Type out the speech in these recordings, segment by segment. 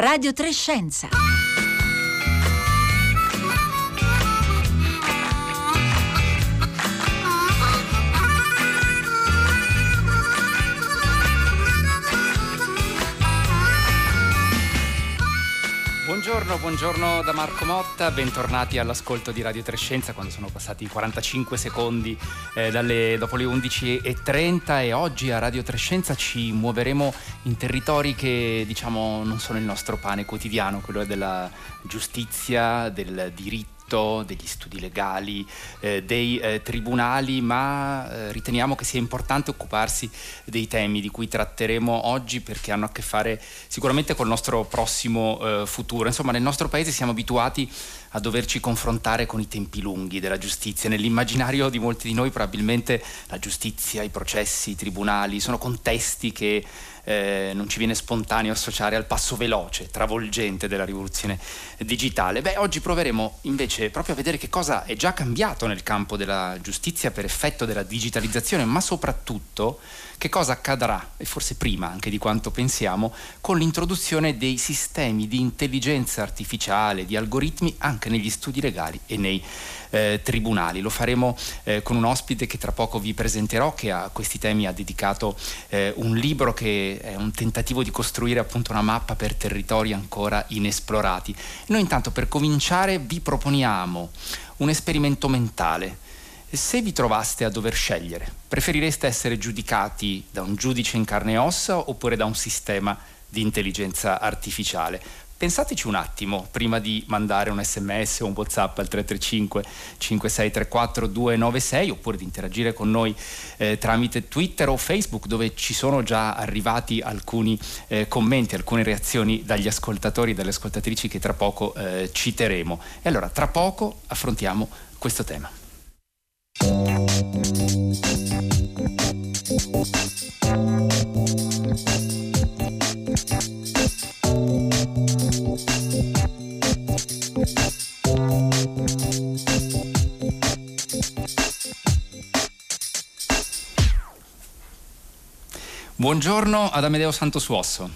Radio Trescenza. Buongiorno, buongiorno da Marco Motta, bentornati all'ascolto di Radio Trescenza quando sono passati 45 secondi eh, dalle, dopo le 11.30 e oggi a Radio Trescenza ci muoveremo in territori che diciamo non sono il nostro pane quotidiano, quello della giustizia, del diritto diritto, degli studi legali, eh, dei eh, tribunali, ma eh, riteniamo che sia importante occuparsi dei temi di cui tratteremo oggi perché hanno a che fare sicuramente col nostro prossimo eh, futuro. Insomma, nel nostro paese siamo abituati a doverci confrontare con i tempi lunghi della giustizia. Nell'immaginario di molti di noi probabilmente la giustizia, i processi, i tribunali sono contesti che eh, non ci viene spontaneo associare al passo veloce, travolgente della rivoluzione digitale. Beh, oggi proveremo invece proprio a vedere che cosa è già cambiato nel campo della giustizia per effetto della digitalizzazione, ma soprattutto che cosa accadrà, e forse prima anche di quanto pensiamo, con l'introduzione dei sistemi di intelligenza artificiale, di algoritmi anche negli studi legali e nei eh, tribunali. Lo faremo eh, con un ospite che tra poco vi presenterò, che a questi temi ha dedicato eh, un libro che è un tentativo di costruire appunto una mappa per territori ancora inesplorati. Noi intanto per cominciare vi proponiamo un esperimento mentale se vi trovaste a dover scegliere, preferireste essere giudicati da un giudice in carne e ossa oppure da un sistema di intelligenza artificiale? Pensateci un attimo prima di mandare un sms o un whatsapp al 335 5634 296 oppure di interagire con noi eh, tramite Twitter o Facebook dove ci sono già arrivati alcuni eh, commenti, alcune reazioni dagli ascoltatori e dalle ascoltatrici che tra poco eh, citeremo. E allora tra poco affrontiamo questo tema. Buongiorno ad Amedeo Santosuosso.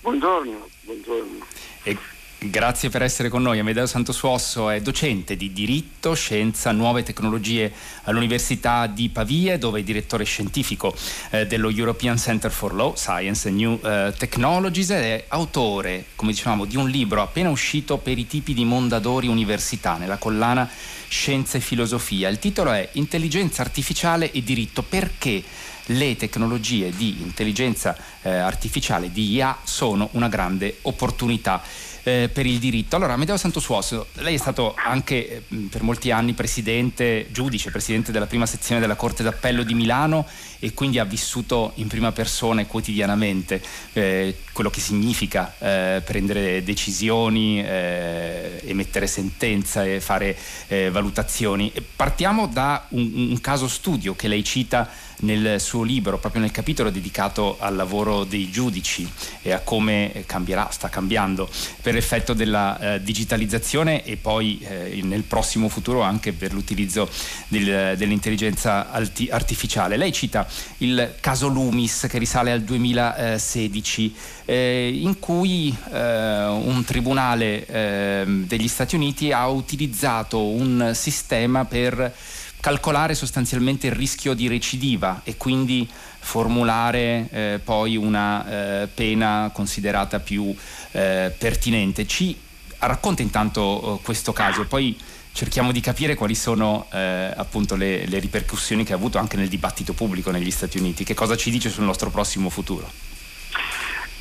Buongiorno, buongiorno. E Grazie per essere con noi. Amedeo Santosuosso è docente di diritto, scienza, nuove tecnologie all'Università di Pavia, dove è direttore scientifico eh, dello European Center for Law, Science and New eh, Technologies ed è autore, come dicevamo, di un libro appena uscito per i tipi di mondadori università nella collana Scienza e Filosofia. Il titolo è Intelligenza artificiale e diritto. Perché? le tecnologie di intelligenza eh, artificiale, di IA, sono una grande opportunità eh, per il diritto. Allora, Amedeo Santosuoso, lei è stato anche eh, per molti anni presidente, giudice, presidente della prima sezione della Corte d'Appello di Milano e quindi ha vissuto in prima persona e quotidianamente eh, quello che significa eh, prendere decisioni, eh, emettere sentenza e fare eh, valutazioni. Partiamo da un, un caso studio che lei cita nel suo libro, proprio nel capitolo dedicato al lavoro dei giudici e a come cambierà, sta cambiando per effetto della eh, digitalizzazione e poi eh, nel prossimo futuro anche per l'utilizzo del, dell'intelligenza alti, artificiale. Lei cita il caso Lumis che risale al 2016 eh, in cui eh, un tribunale ehm, degli Stati Uniti ha utilizzato un sistema per calcolare sostanzialmente il rischio di recidiva e quindi formulare eh, poi una eh, pena considerata più eh, pertinente. Ci racconta intanto eh, questo caso, poi cerchiamo di capire quali sono eh, appunto le, le ripercussioni che ha avuto anche nel dibattito pubblico negli Stati Uniti, che cosa ci dice sul nostro prossimo futuro.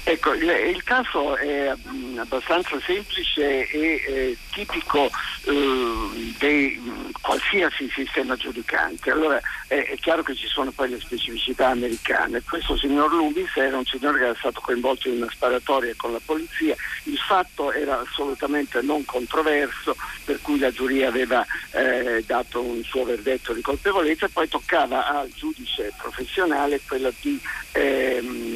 Ecco, il, il, caso è mh, abbastanza semplice e eh, tipico eh, di qualsiasi sistema giudicante. Allora è, è, chiaro che ci sono poi le specificità americane. Questo signor Lubis era un signore che era stato coinvolto in una sparatoria con la polizia, il fatto era assolutamente non controverso, per cui la giuria aveva eh, dato un suo verdetto di colpevolezza poi toccava al giudice professionale quello di ehm,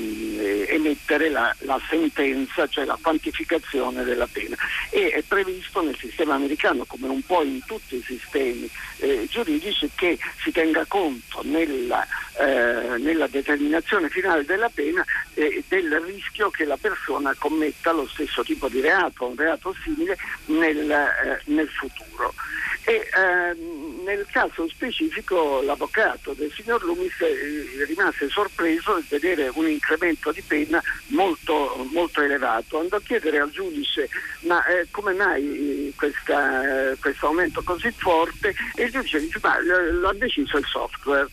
emettere la, la, sentenza, cioè la quantificazione della pena. E è previsto nel sistema americano, come un po' in tutti i sistemi eh, giuridici, che si tenga conto nella, eh, nella determinazione finale della pena eh, del rischio che la persona commetta lo stesso tipo di reato, un reato simile nel, eh, nel futuro. E, ehm, nel caso specifico l'avvocato del signor Lumis eh, rimase sorpreso di vedere un incremento di pena molto, molto elevato. Andò a chiedere al giudice ma eh, come mai questa, questo aumento così forte e il giudice dice ma eh, lo ha deciso il software.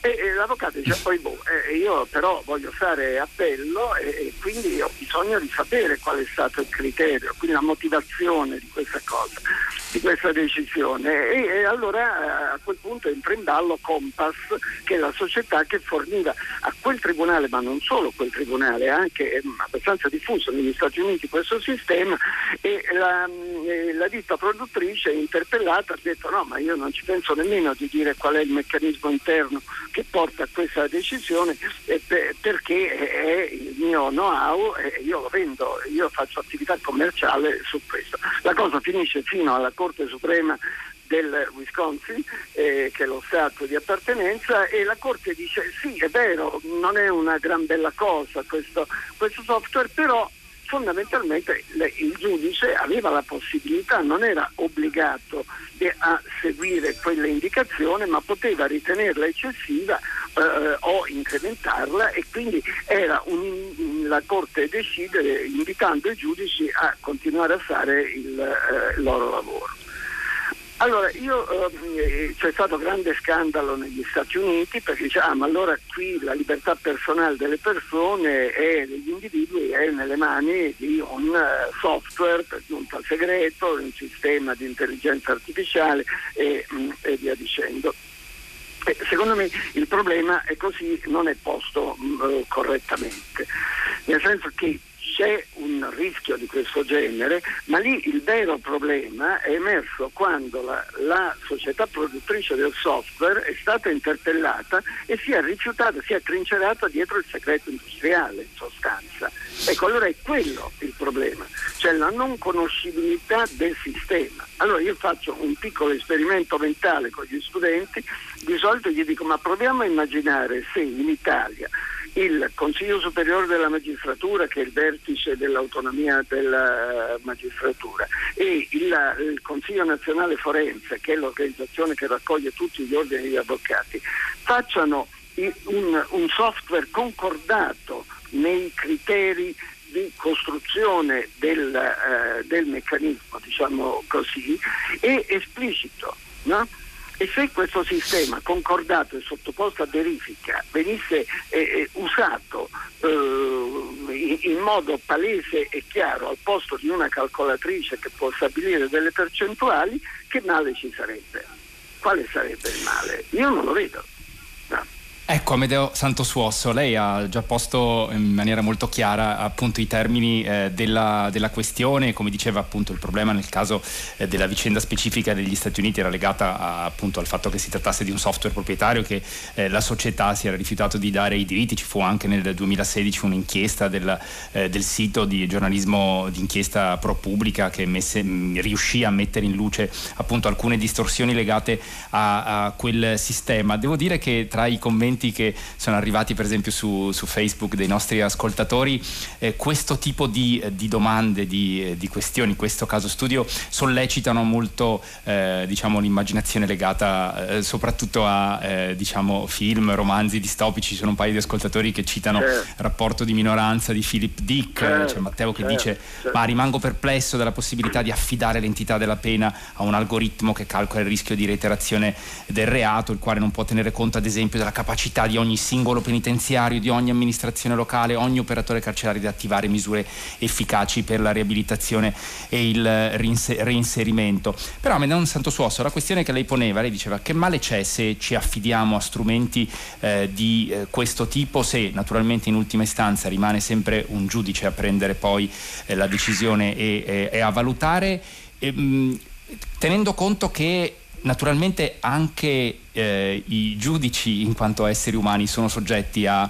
E, e l'avvocato dice poi boh, eh, io però voglio fare appello e, e, quindi ho bisogno di sapere qual è stato il criterio, quindi la motivazione di questa cosa, di questa decisione. E, e allora a quel punto entra in ballo Compass, che è la società che forniva a quel tribunale, ma non solo quel tribunale, anche è abbastanza diffuso negli Stati Uniti questo sistema, e la, la ditta produttrice interpellata ha detto no, ma io non ci penso nemmeno di dire qual è il meccanismo interno che porta a questa decisione eh, perché è il mio know-how e io lo vendo, io faccio attività commerciale su questo. La cosa finisce fino alla Corte Suprema del Wisconsin, eh, che è lo Stato di appartenenza, e la Corte dice sì, è vero, non è una gran bella cosa questo, questo software, però fondamentalmente il giudice aveva la possibilità, non era obbligato a seguire quella indicazione, ma poteva ritenerla eccessiva eh, o incrementarla e quindi era un, la Corte decidere invitando i giudici a continuare a fare il, eh, loro lavoro. Allora, io, eh, c'è stato grande scandalo negli Stati Uniti perché diciamo, ah, ma allora qui la libertà personale delle persone e degli individui è nelle mani di un uh, software per giunta segreto, un sistema di intelligenza artificiale e, mh, mm, e via dicendo. E secondo me il problema è così, non è posto mm, correttamente, nel senso che c'è un rischio di questo genere, ma lì il vero problema è emerso quando la, la, società produttrice del software è stata interpellata e si è rifiutata, si è trincerata dietro il segreto industriale in sostanza. Ecco, allora è quello il problema, cioè la non conoscibilità del sistema. Allora io faccio un piccolo esperimento mentale con gli studenti, di solito gli dico ma proviamo a immaginare se in Italia il Consiglio Superiore della Magistratura, che è il vertice dell'autonomia della magistratura, e il, il, Consiglio Nazionale Forense, che è l'organizzazione che raccoglie tutti gli ordini degli avvocati, facciano un, un software concordato nei criteri di costruzione del, eh, del meccanismo, diciamo così, e esplicito. No? E se questo sistema concordato e sottoposto a verifica venisse eh, eh, usato eh, in, in, modo palese e chiaro al posto di una calcolatrice che può stabilire delle percentuali, che male ci sarebbe? Quale sarebbe il male? Io non lo vedo. Ecco, Amedeo Santosuosso, lei ha già posto in maniera molto chiara appunto i termini eh, della, della, questione, come diceva appunto il problema nel caso eh, della vicenda specifica degli Stati Uniti era legata a, appunto al fatto che si trattasse di un software proprietario che eh, la società si era rifiutato di dare i diritti, ci fu anche nel 2016 un'inchiesta del, eh, del sito di giornalismo d'inchiesta pro pubblica che messe, mh, riuscì a mettere in luce appunto alcune distorsioni legate a, a quel sistema. Devo dire che tra i commenti commenti che sono arrivati per esempio su, su Facebook dei nostri ascoltatori, eh, questo tipo di, eh, di domande, di, eh, di, questioni, questo caso studio sollecitano molto eh, diciamo, l'immaginazione legata eh, soprattutto a eh, diciamo, film, romanzi distopici. Ci sono un paio di ascoltatori che citano. Rapporto di minoranza di Philip Dick, c'è Matteo che dice ma rimango perplesso della possibilità di affidare l'entità della pena a un algoritmo che calcola il rischio di reiterazione del reato, il quale non può tenere conto ad esempio della capacità capacità di ogni singolo penitenziario, di ogni amministrazione locale, ogni operatore carcerario di attivare misure efficaci per la riabilitazione e il reinserimento. Però Medon Santosuosso, la questione che lei poneva, lei diceva che male c'è se ci affidiamo a strumenti eh, di eh, questo tipo, se naturalmente in ultima istanza rimane sempre un giudice a prendere poi eh, la decisione e, e, e a valutare, e, mh, tenendo conto che naturalmente anche eh, i giudici in quanto esseri umani sono soggetti a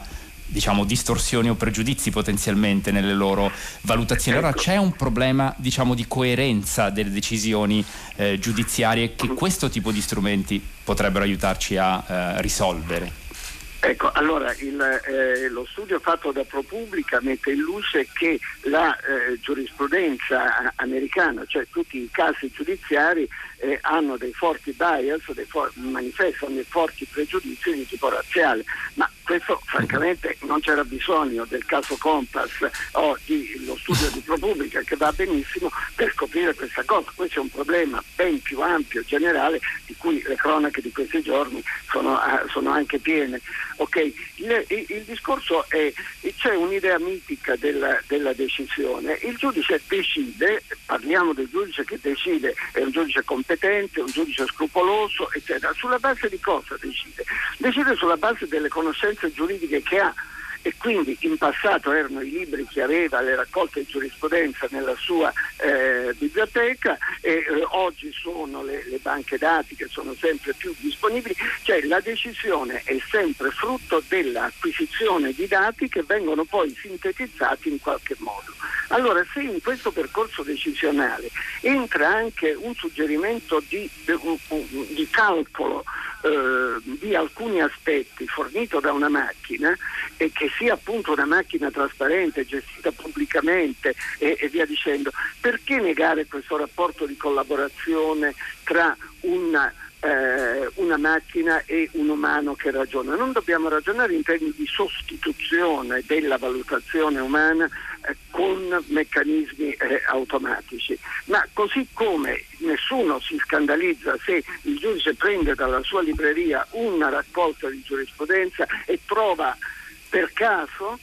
diciamo, distorsioni o pregiudizi potenzialmente nelle loro valutazioni. Allora ecco. c'è un problema diciamo, di coerenza delle decisioni eh, giudiziarie che questo tipo di strumenti potrebbero aiutarci a eh, risolvere. Ecco, allora il, eh, lo studio fatto da ProPublica mette in luce che la eh, giurisprudenza americana, cioè tutti i casi giudiziari, eh, hanno dei forti bias, dei for- manifestano dei forti pregiudizi di tipo razziale, ma questo francamente non c'era bisogno del caso Compass o dello studio di ProPublica che va benissimo per scoprire questa cosa. Questo è un problema ben più ampio, generale, di cui le cronache di questi giorni sono, uh, sono anche piene. Okay. Il, il, il, discorso è c'è un'idea mitica della, della, decisione. Il giudice decide, parliamo del giudice che decide, è un giudice competente, un giudice scrupoloso, eccetera. Sulla base di cosa decide? Decide sulla base delle conoscenze conoscenze giuridiche che ha e quindi in passato erano i libri che aveva, le raccolte di giurisprudenza nella sua eh, biblioteca e eh, oggi sono le, le, banche dati che sono sempre più disponibili, cioè la decisione è sempre frutto dell'acquisizione di dati che vengono poi sintetizzati in qualche modo. Allora se in questo percorso decisionale entra anche un suggerimento di, di calcolo eh, di alcuni aspetti fornito da una macchina e che sia appunto una macchina trasparente, gestita pubblicamente e, e via dicendo, perché negare questo rapporto di collaborazione tra una eh, una macchina e un umano che ragiona. Non dobbiamo ragionare in termini di sostituzione della valutazione umana con meccanismi eh, automatici, ma così come nessuno si scandalizza se il giudice prende dalla sua libreria una raccolta di giurisprudenza e trova per caso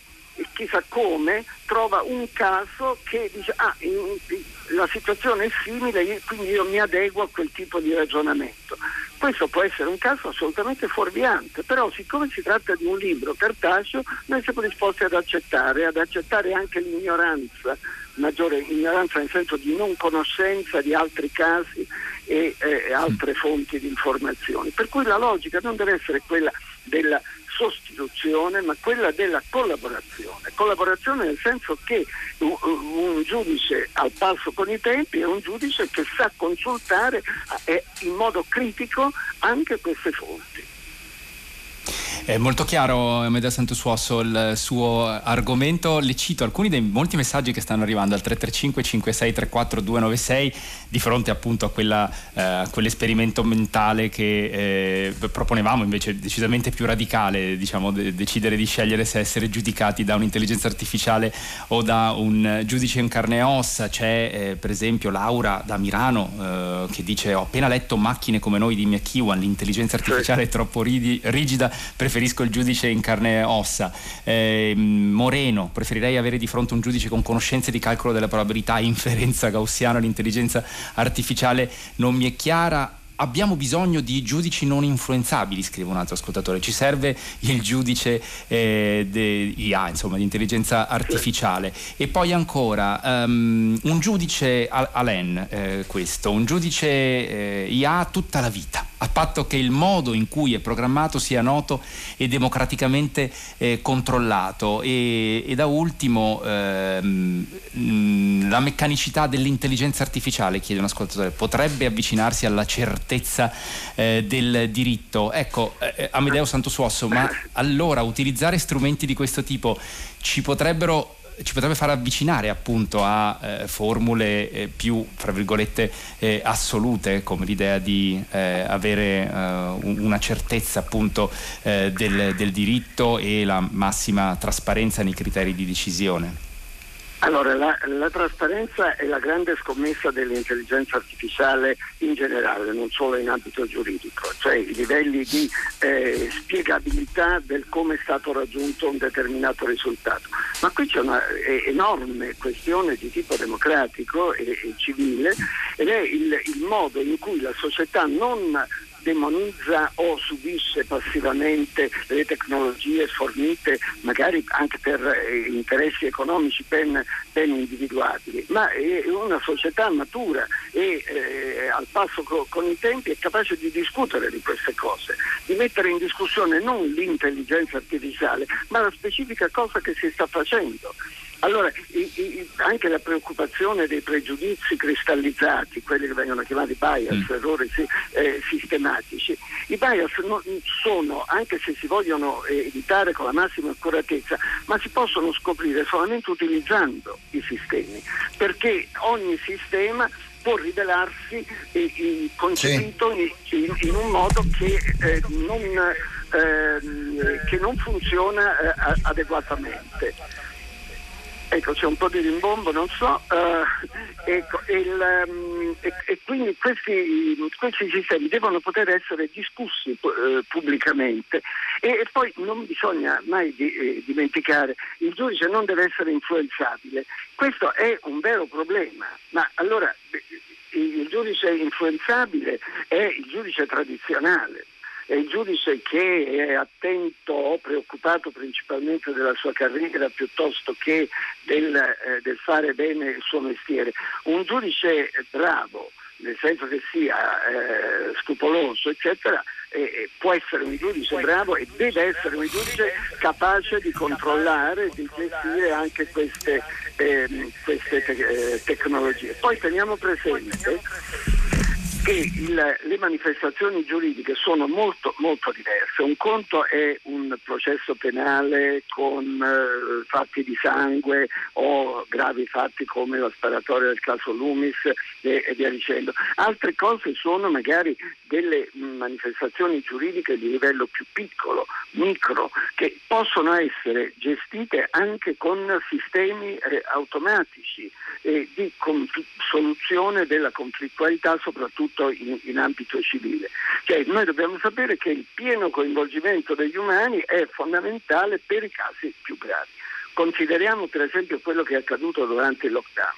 chissà come trova un caso che dice ah in, in, la situazione è simile quindi io mi adeguo a quel tipo di ragionamento. Questo può essere un caso assolutamente fuorviante però siccome si tratta di un libro cartaceo noi siamo disposti ad accettare ad accettare anche l'ignoranza maggiore ignoranza nel senso di non conoscenza di altri casi e eh, altre fonti di informazioni. Per cui la logica non deve essere quella della sostituzione ma quella della collaborazione. Collaborazione nel senso che un, giudice al passo con i tempi è un giudice che sa consultare eh, in modo critico anche queste fonti. È molto chiaro, Amedeo Santosuosso, il suo argomento. Le cito alcuni dei molti messaggi che stanno arrivando al 335 5634 296 di fronte appunto a quella, eh, quell'esperimento mentale che eh, proponevamo invece decisamente più radicale, diciamo, de- decidere di scegliere se essere giudicati da un'intelligenza artificiale o da un giudice in carne e ossa. C'è eh, per esempio Laura da Milano eh, che dice ho appena letto Macchine come noi di Miyakiwan, l'intelligenza artificiale è troppo ridi- rigida, preferisco il giudice in carne e ossa. Eh, Moreno, preferirei avere di fronte un giudice con conoscenze di calcolo della probabilità, inferenza gaussiana, l'intelligenza artificiale non mi è chiara abbiamo bisogno di giudici non influenzabili, scrive un altro ascoltatore. Ci serve il giudice eh, de, IA, insomma, di intelligenza artificiale. E poi ancora um, un giudice Alain, eh, questo, un giudice eh, IA tutta la vita a patto che il modo in cui è programmato sia noto e democraticamente eh, controllato e, e, da ultimo ehm, la meccanicità dell'intelligenza artificiale, chiede un ascoltatore, potrebbe avvicinarsi alla certezza eh, del diritto. Ecco, eh, Amedeo Santosuosso, ma allora utilizzare strumenti di questo tipo ci potrebbero ci potrebbe far avvicinare appunto a eh, formule eh, più, fra virgolette, eh, assolute, come l'idea di eh, avere eh, una certezza appunto eh, del, del diritto e la massima trasparenza nei criteri di decisione. Allora, la, la, trasparenza è la grande scommessa dell'intelligenza artificiale in generale, non solo in ambito giuridico, cioè i livelli di eh, spiegabilità del come è stato raggiunto un determinato risultato. Ma qui c'è una enorme questione di tipo democratico e, e civile ed è il, il modo in cui la società non demonizza o subisce passivamente le tecnologie fornite magari anche per eh, interessi economici ben, ben, individuabili, ma è una società matura e eh, al passo co- con i tempi è capace di discutere di queste cose, di mettere in discussione non l'intelligenza artificiale, ma la specifica cosa che si sta facendo. Allora, i, i, anche la preoccupazione dei pregiudizi cristallizzati, quelli che vengono chiamati bias, mm. errori eh, sistematici, i bias non, sono, anche se si vogliono eh, evitare con la massima accuratezza, ma si possono scoprire solamente utilizzando i sistemi, perché ogni sistema può rivelarsi eh, concepito sì. in, in, un modo che, eh, non, eh, che non, funziona eh, adeguatamente. Ecco, c'è un po' di rimbombo, non so. Uh, ecco, il, um, e, e, quindi questi, questi, sistemi devono poter essere discussi uh, pubblicamente e, e, poi non bisogna mai di, eh, dimenticare, il giudice non deve essere influenzabile. Questo è un vero problema, ma allora il giudice influenzabile è il giudice tradizionale è il giudice che è attento o preoccupato principalmente della sua carriera piuttosto che del, eh, del fare bene il suo mestiere. Un giudice bravo, nel senso che sia eh, scrupoloso, eccetera, eh, può essere un giudice bravo e deve essere un giudice capace di controllare e di gestire anche queste, ehm, queste te- eh, tecnologie. Poi teniamo presente che il, le manifestazioni giuridiche sono molto, molto diverse. Un conto è un processo penale con eh, fatti di sangue o gravi fatti come la sparatoria del caso Loomis e, e via dicendo. Altre cose sono magari delle manifestazioni giuridiche di livello più piccolo, micro, che possono essere gestite anche con sistemi eh, automatici eh, di confl- soluzione della conflittualità soprattutto in, in ambito civile. Cioè, noi dobbiamo sapere che il pieno coinvolgimento degli umani è fondamentale per i casi più gravi. Consideriamo per esempio quello che è accaduto durante il lockdown,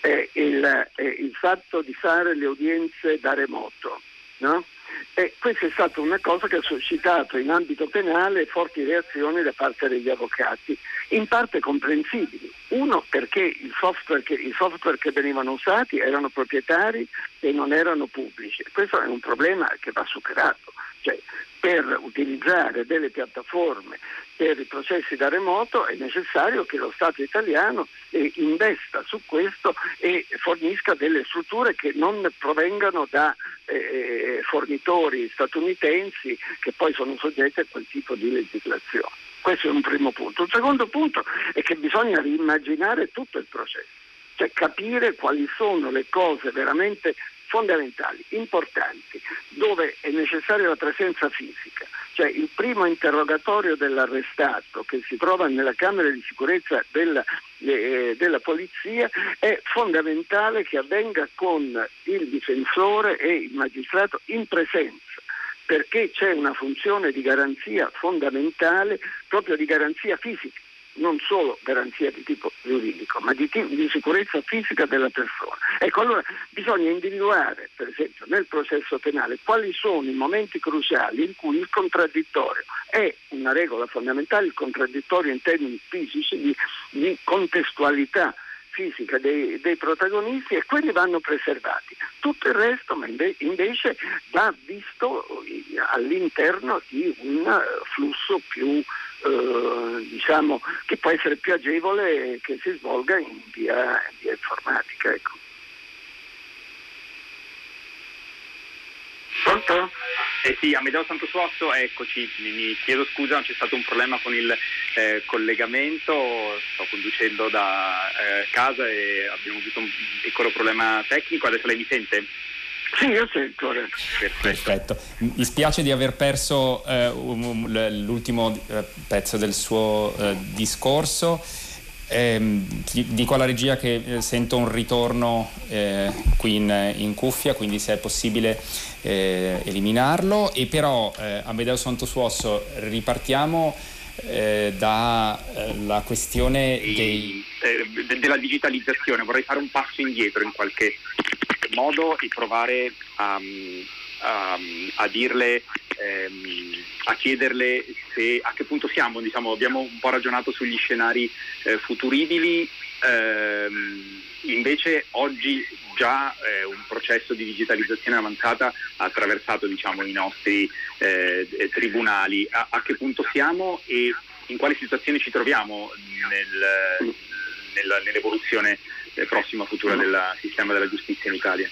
eh, il, eh, il, fatto di fare le udienze da remoto. No? E questa è stata una cosa che ha suscitato in ambito penale forti reazioni da parte degli avvocati, in parte comprensibili. Uno perché i software, software che, venivano usati erano proprietari e non erano pubblici. Questo è un problema che va superato. Cioè, per utilizzare delle piattaforme per i processi da remoto è necessario che lo Stato italiano eh, investa su questo e fornisca delle strutture che non provengano da eh, fornitori statunitensi che poi sono soggetti a quel tipo di legislazione. Questo è un primo punto. Il secondo punto è che bisogna rimmaginare tutto il processo, cioè capire quali sono le cose veramente fondamentali, importanti, dove è necessaria la presenza fisica, cioè il primo interrogatorio dell'arrestato che si trova nella Camera di sicurezza della, eh, della polizia è fondamentale che avvenga con il difensore e il magistrato in presenza perché c'è una funzione di garanzia fondamentale, proprio di garanzia fisica non solo garanzia di tipo giuridico, ma di, di, sicurezza fisica della persona. Ecco, allora bisogna individuare, per esempio, nel processo penale quali sono i momenti cruciali in cui il contraddittorio è una regola fondamentale, il contraddittorio in termini fisici di, di contestualità fisica dei, dei, protagonisti e quelli vanno preservati. Tutto il resto invece va visto all'interno di un flusso più eh, diciamo, che può essere più agevole che si svolga in via, in via informatica. Ecco. Pronto? Eh sì, Amedeo Santosuosso, eccoci, mi chiedo scusa, c'è stato un problema con il eh, collegamento, sto conducendo da eh, casa e abbiamo avuto un piccolo problema tecnico, adesso lei mi sente? Sì, io sento. Perfetto. Perfetto. Mi spiace di aver perso eh, l'ultimo eh, pezzo del suo eh, discorso. Eh, dico alla regia che eh, sento un ritorno eh, qui in, in, cuffia, quindi se è possibile eh, eliminarlo. E però, eh, Amedeo Santosuosso, ripartiamo eh, dalla questione dei... della digitalizzazione. Vorrei fare un passo indietro in qualche modo e provare a, a, a dirle, ehm, a chiederle se, a che punto siamo, diciamo, abbiamo un po' ragionato sugli scenari eh, futuribili, ehm, invece oggi già eh, un processo di digitalizzazione avanzata ha attraversato diciamo, i nostri eh, tribunali. A, a, che punto siamo e in quale situazione ci troviamo nel, nel, nell'evoluzione prossima futura del sistema della giustizia in Italia?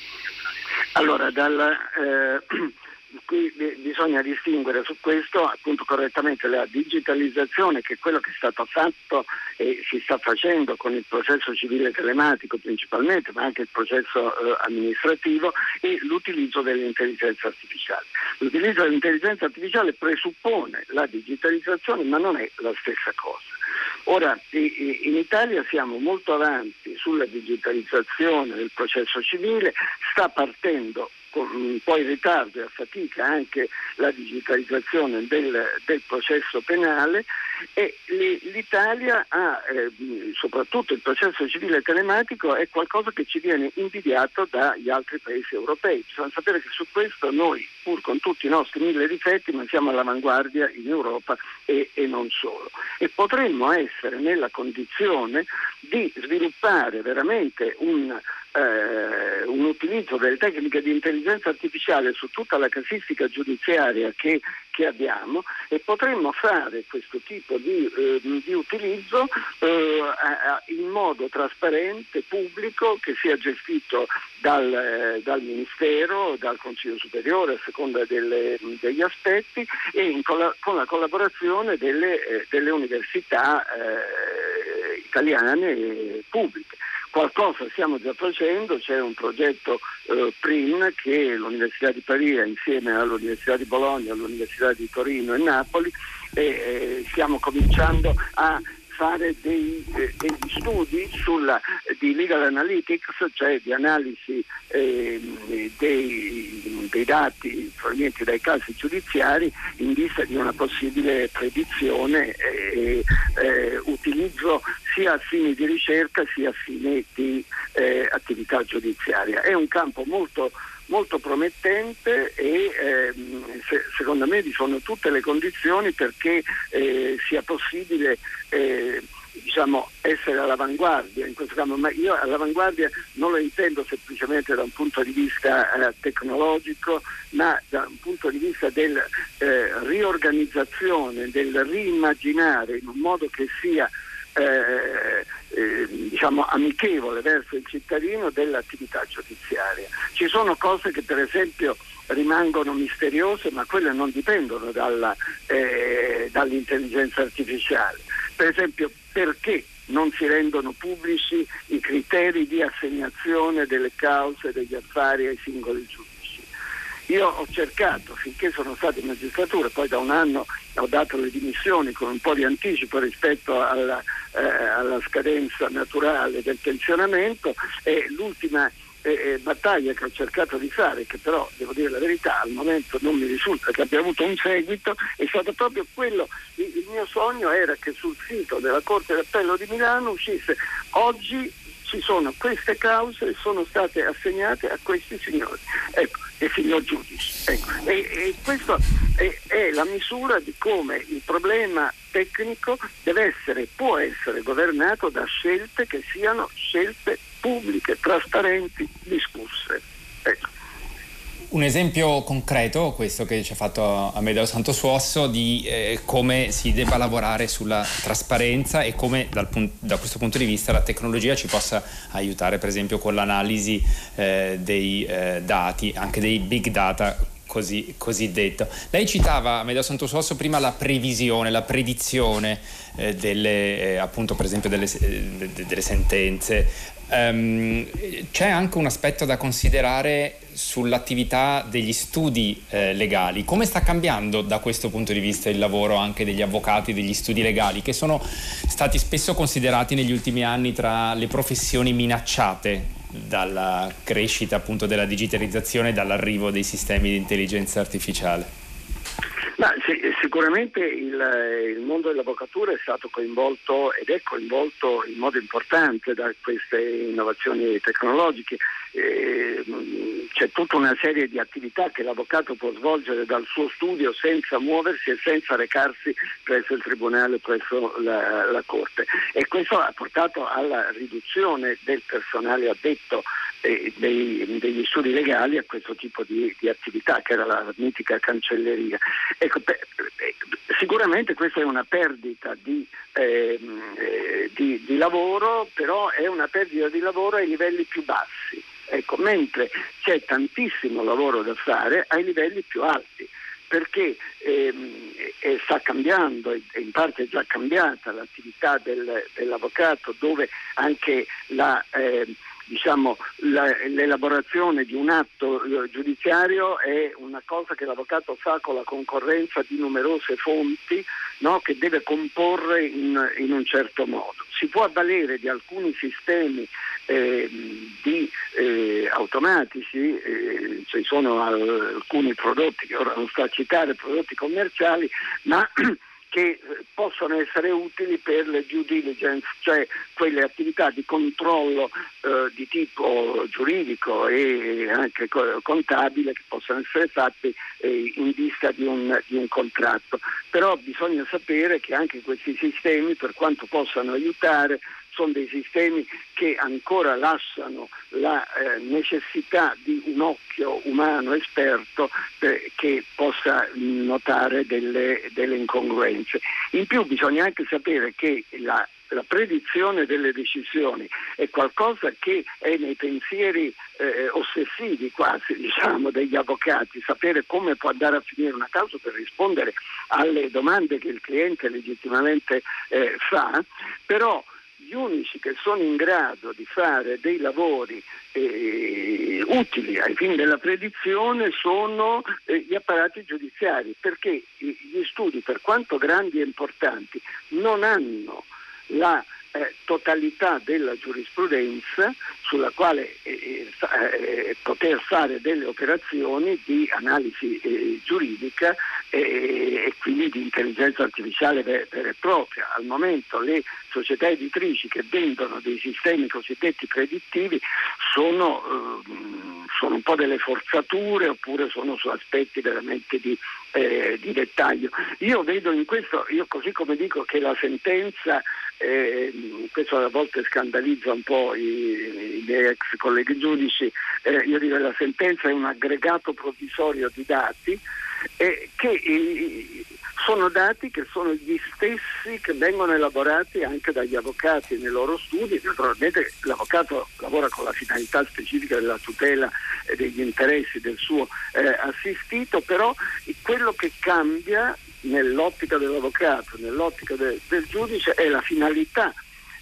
Allora, dal, eh, qui bisogna distinguere su questo appunto correttamente la digitalizzazione che è quello che è stato fatto e si sta facendo con il processo civile telematico principalmente ma anche il processo eh, amministrativo e l'utilizzo dell'intelligenza artificiale. L'utilizzo dell'intelligenza artificiale presuppone la digitalizzazione ma non è la stessa cosa. Ora, in Italia siamo molto avanti sulla digitalizzazione del processo civile, sta partendo un po' in ritardo e a fatica anche la digitalizzazione del, del processo penale e l'Italia ha, eh, soprattutto il processo civile telematico, è qualcosa che ci viene invidiato dagli altri paesi europei. Bisogna sapere che su questo noi, pur con tutti i nostri mille difetti, ma siamo all'avanguardia in Europa e, e non solo. E potremmo essere nella condizione di sviluppare veramente un eh, un utilizzo delle tecniche di intelligenza artificiale su tutta la casistica giudiziaria che, che abbiamo e potremmo fare questo tipo di, eh, di utilizzo eh, in modo trasparente, pubblico, che sia gestito dal, eh, dal Ministero, dal Consiglio Superiore a delle, degli aspetti e in, con, la, collaborazione delle, eh, delle università eh, italiane pubbliche. Qualcosa stiamo già facendo, c'è un progetto eh, PRIN che l'Università di Pavia insieme all'Università di Bologna, all'Università di Torino e Napoli e eh, stiamo cominciando a fare dei, eh, degli studi sulla, di legal analytics, cioè di analisi eh, dei, dei, dati provenienti dai casi giudiziari in vista di una possibile predizione e eh, utilizzo sia a fini di ricerca sia a fini di eh, attività giudiziaria. È un campo molto molto promettente e ehm, se, secondo me vi sono tutte le condizioni perché eh, sia possibile eh, diciamo, essere all'avanguardia in questo campo, ma io all'avanguardia non lo intendo semplicemente da un punto di vista eh, tecnologico, ma da un punto di vista della eh, riorganizzazione, del riimmaginare in un modo che sia eh, eh, diciamo, amichevole verso il cittadino dell'attività giudiziaria. Ci sono cose che per esempio rimangono misteriose, ma quelle non dipendono dalla, eh, dall'intelligenza artificiale. Per esempio, perché non si rendono pubblici i criteri di assegnazione delle cause degli affari ai singoli giudici? Io ho cercato, finché sono stato in magistratura, poi da un anno ho dato le dimissioni con un po' di anticipo rispetto alla, eh, alla scadenza naturale del pensionamento e l'ultima eh, eh, battaglia che ho cercato di fare, che però devo dire la verità, al momento non mi risulta che abbia avuto un seguito, è stato proprio quello, il, il mio sogno era che sul sito della Corte d'Appello di Milano uscisse oggi ci sono queste cause sono state assegnate a questi signori ecco, e signor giudici. Ecco. E, e questa è, è, la misura di come il problema tecnico deve essere, può essere governato da scelte che siano scelte pubbliche, trasparenti, discusse. Un esempio concreto, questo che ci ha fatto Amedeo Santosuosso, di eh, come si debba lavorare sulla trasparenza e come pun- da questo punto di vista la tecnologia ci possa aiutare, per esempio con l'analisi eh, dei eh, dati, anche dei big data così, cosiddetto. Lei citava, Amedeo Santosuosso, prima la previsione, la predizione eh, delle, eh, appunto per esempio delle, eh, delle sentenze. Um, c'è anche un aspetto da considerare sull'attività degli studi eh, legali. Come sta cambiando da questo punto di vista il lavoro anche degli avvocati degli studi legali, che sono stati spesso considerati negli ultimi anni tra le professioni minacciate dalla crescita appunto della digitalizzazione e dall'arrivo dei sistemi di intelligenza artificiale? Ma sì, sicuramente il, il, mondo dell'avvocatura è stato coinvolto ed è coinvolto in modo importante da queste innovazioni tecnologiche. Eh, c'è tutta una serie di attività che l'avvocato può svolgere dal suo studio senza muoversi e senza recarsi presso il tribunale, presso la, la Corte. E questo ha portato alla riduzione del personale addetto eh, dei, degli studi legali a questo tipo di, di, attività, che era la mitica cancelleria. Ecco, per, eh, sicuramente questa è una perdita di, ehm, eh, di, di lavoro, però è una perdita di lavoro ai livelli più bassi. Ecco, mentre c'è tantissimo lavoro da fare ai livelli più alti perché ehm, eh, sta cambiando in parte è già cambiata l'attività del, dell'avvocato dove anche la, eh, diciamo, la, l'elaborazione di un atto eh, giudiziario è una cosa che l'avvocato fa con la concorrenza di numerose fonti no, che deve comporre in, in, un certo modo. Si può avvalere di alcuni sistemi eh, di, eh, automatici, eh, ci sono alcuni prodotti che ora non sto a citare, prodotti commerciali, ma che eh, possono essere utili per le due diligence, cioè quelle attività di controllo eh, di tipo giuridico e anche contabile che possono essere fatte eh, in vista di un, di un, contratto. Però bisogna sapere che anche questi sistemi, per quanto possano aiutare, sono dei sistemi che ancora lasciano la eh, necessità di un occhio umano esperto eh, che possa notare delle, delle, incongruenze. In più bisogna anche sapere che la, la predizione delle decisioni è qualcosa che è nei pensieri eh, ossessivi quasi diciamo, degli avvocati, sapere come può andare a finire una causa per rispondere alle domande che il cliente legittimamente eh, fa, però gli unici che sono in grado di fare dei lavori eh, utili ai fini della predizione sono eh, gli apparati giudiziari, perché gli studi, per quanto grandi e importanti, non hanno la eh, totalità della giurisprudenza sulla quale eh, eh, poter fare delle operazioni di analisi eh, giuridica eh, e quindi di intelligenza artificiale vera e propria. Al momento le società editrici che vendono dei sistemi cosiddetti predittivi sono, ehm, sono un po' delle forzature oppure sono su aspetti veramente di, eh, di dettaglio. Io vedo in questo, io così come dico che la sentenza eh, questo a volte scandalizza un po' i, i miei ex colleghi giudici, eh, io dico che la sentenza è un aggregato provvisorio di dati eh, che eh, sono dati che sono gli stessi che vengono elaborati anche dagli avvocati nei loro studi, naturalmente l'avvocato lavora con la finalità specifica della tutela degli interessi del suo eh, assistito, però quello che cambia nell'ottica dell'avvocato, nell'ottica de, del giudice è la finalità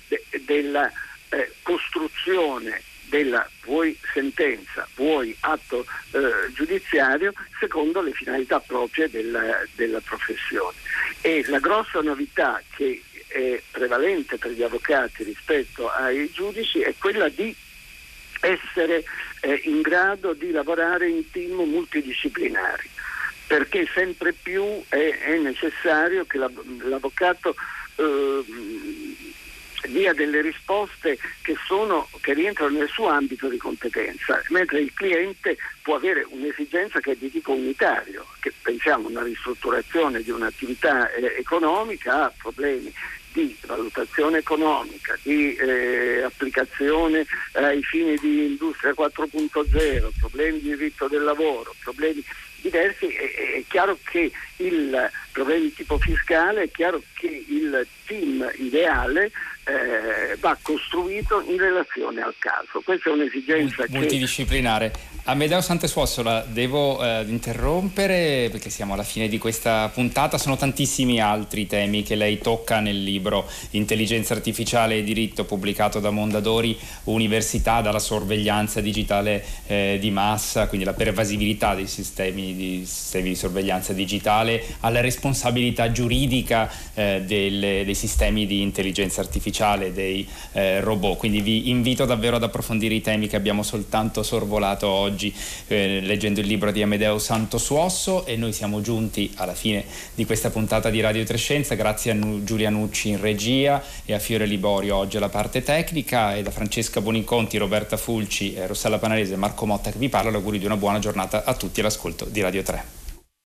de, della eh, costruzione della vuoi sentenza, vuoi atto eh, giudiziario secondo le finalità proprie della, della, professione. E la grossa novità che è prevalente per gli avvocati rispetto ai giudici è quella di essere eh, in grado di lavorare in team multidisciplinari perché sempre più è, è necessario che l'avvocato eh, dia delle risposte che, sono, che, rientrano nel suo ambito di competenza, mentre il cliente può avere un'esigenza che è di tipo unitario, che pensiamo una ristrutturazione di un'attività eh, economica, ha problemi di valutazione economica, di eh, applicazione eh, ai fini di industria 4.0, problemi di diritto del lavoro, problemi diversi, è, è chiaro che il problema di tipo fiscale, è chiaro che il team ideale eh, va costruito in relazione al caso. Questa è un'esigenza multidisciplinare. Che... Amedeo Santesuossola, devo eh, interrompere perché siamo alla fine di questa puntata. Sono tantissimi altri temi che lei tocca nel libro Intelligenza artificiale e diritto pubblicato da Mondadori Università, dalla sorveglianza digitale eh, di massa, quindi la pervasibilità dei sistemi di, sistemi di sorveglianza digitale, alla responsabilità giuridica eh, delle, dei sistemi di intelligenza artificiale dei eh, robot. Quindi vi invito davvero ad approfondire i temi che abbiamo soltanto sorvolato oggi eh, leggendo il libro di Amedeo Santo Suosso e noi siamo giunti alla fine di questa puntata di Radio Trescenza. Grazie a nu- Giulia Nucci in regia e a Fiore Liborio oggi alla parte tecnica e da Francesca Boninconti, Roberta Fulci, Rossella Panarese e Marco Motta che vi parla. L'augurio di una buona giornata a tutti all'ascolto di Radio 3.